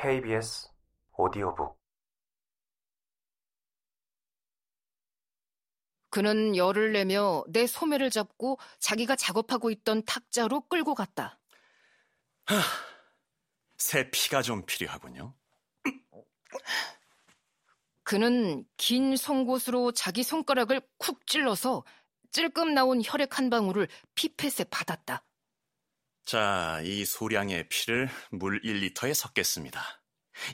KBS 오디오북 그는 열을 내며 내 소매를 잡고 자기가 작업하고 있던 탁자로 끌고 갔다. 하, 새 피가 좀 필요하군요. 그는 긴 송곳으로 자기 손가락을 쿡 찔러서 찔끔 나온 혈액 한 방울을 피펫에 받았다. 자, 이 소량의 피를 물 1리터에 섞겠습니다.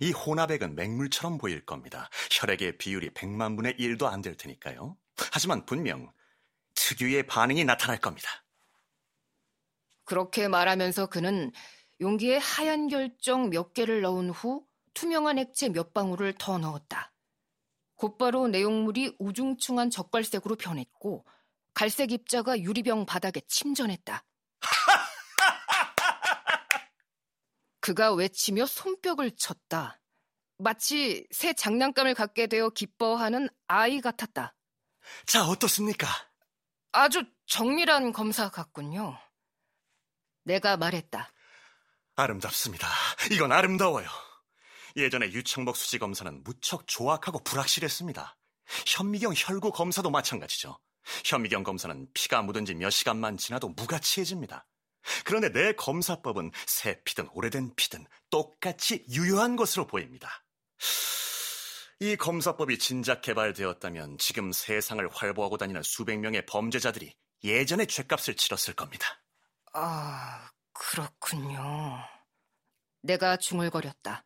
이 혼합액은 맹물처럼 보일 겁니다. 혈액의 비율이 100만 분의 1도 안 될 테니까요. 하지만 분명 특유의 반응이 나타날 겁니다. 그렇게 말하면서 그는 용기에 하얀 결정 몇 개를 넣은 후 투명한 액체 몇 방울을 더 넣었다. 곧바로 내용물이 우중충한 적갈색으로 변했고 갈색 입자가 유리병 바닥에 침전했다. 그가 외치며 손뼉을 쳤다. 마치 새 장난감을 갖게 되어 기뻐하는 아이 같았다. 자, 어떻습니까? 아주 정밀한 검사 같군요. 내가 말했다. 아름답습니다. 이건 아름다워요. 예전에 유창복 수지 검사는 무척 조악하고 불확실했습니다. 현미경 혈구 검사도 마찬가지죠. 현미경 검사는 피가 묻은 지 몇 시간만 지나도 무가치해집니다. 그런데 내 검사법은 새 피든 오래된 피든 똑같이 유효한 것으로 보입니다. 이 검사법이 진작 개발되었다면 지금 세상을 활보하고 다니는 수백 명의 범죄자들이 예전에 죄값을 치렀을 겁니다. 아, 그렇군요. 내가 중얼거렸다.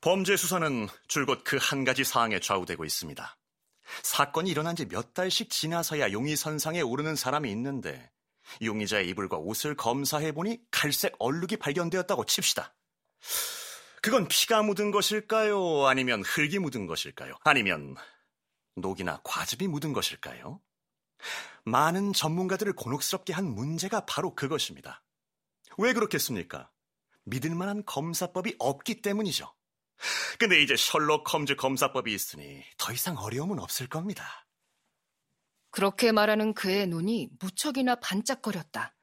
범죄 수사는 줄곧 그 한 가지 사항에 좌우되고 있습니다. 사건이 일어난 지 몇 달씩 지나서야 용의선상에 오르는 사람이 있는데 용의자의 이불과 옷을 검사해 보니 갈색 얼룩이 발견되었다고 칩시다. 그건 피가 묻은 것일까요? 아니면 흙이 묻은 것일까요? 아니면 녹이나 과즙이 묻은 것일까요? 많은 전문가들을 곤혹스럽게 한 문제가 바로 그것입니다. 왜 그렇겠습니까? 믿을 만한 검사법이 없기 때문이죠. 근데 이제 셜록 홈즈 검사법이 있으니 더 이상 어려움은 없을 겁니다. 그렇게 말하는 그의 눈이 무척이나 반짝거렸다.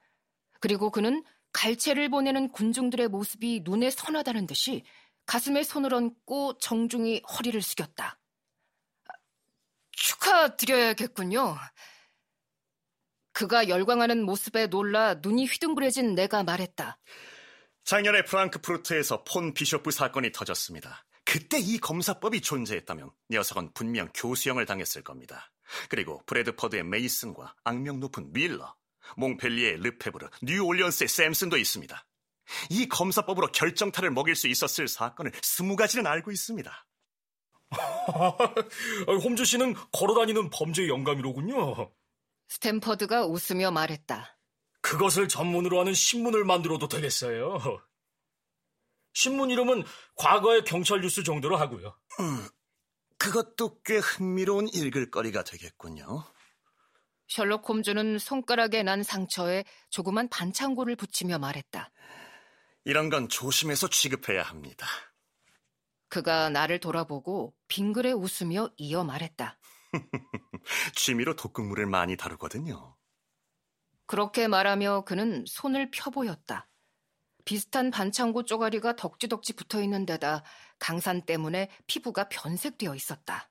그리고 그는 갈채를 보내는 군중들의 모습이 눈에 선하다는 듯이 가슴에 손을 얹고 정중히 허리를 숙였다. 축하드려야겠군요. 그가 열광하는 모습에 놀라 눈이 휘둥그레진 내가 말했다. 작년에 프랑크푸르트에서 폰 비쇼프 사건이 터졌습니다. 그때 이 검사법이 존재했다면 녀석은 분명 교수형을 당했을 겁니다. 그리고 브래드퍼드의 메이슨과 악명 높은 밀러, 몽펠리의 르페브르, 뉴올리언스의 샘슨도 있습니다. 이 검사법으로 결정타를 먹일 수 있었을 사건을 스무 가지는 알고 있습니다. 홈즈 씨는 걸어다니는 범죄 연감이로군요. 스탠퍼드가 웃으며 말했다. 그것을 전문으로 하는 신문을 만들어도 되겠어요. 신문 이름은 과거의 경찰 뉴스 정도로 하고요. 음, 그것도 꽤 흥미로운 읽을거리가 되겠군요. 셜록 홈즈는 손가락에 난 상처에 조그만 반창고를 붙이며 말했다. 이런 건 조심해서 취급해야 합니다. 그가 나를 돌아보고 빙그레 웃으며 이어 말했다. 취미로 독극물을 많이 다루거든요. 그렇게 말하며 그는 손을 펴보였다. 비슷한 반창고 쪼가리가 덕지덕지 붙어 있는 데다 강산 때문에 피부가 변색되어 있었다.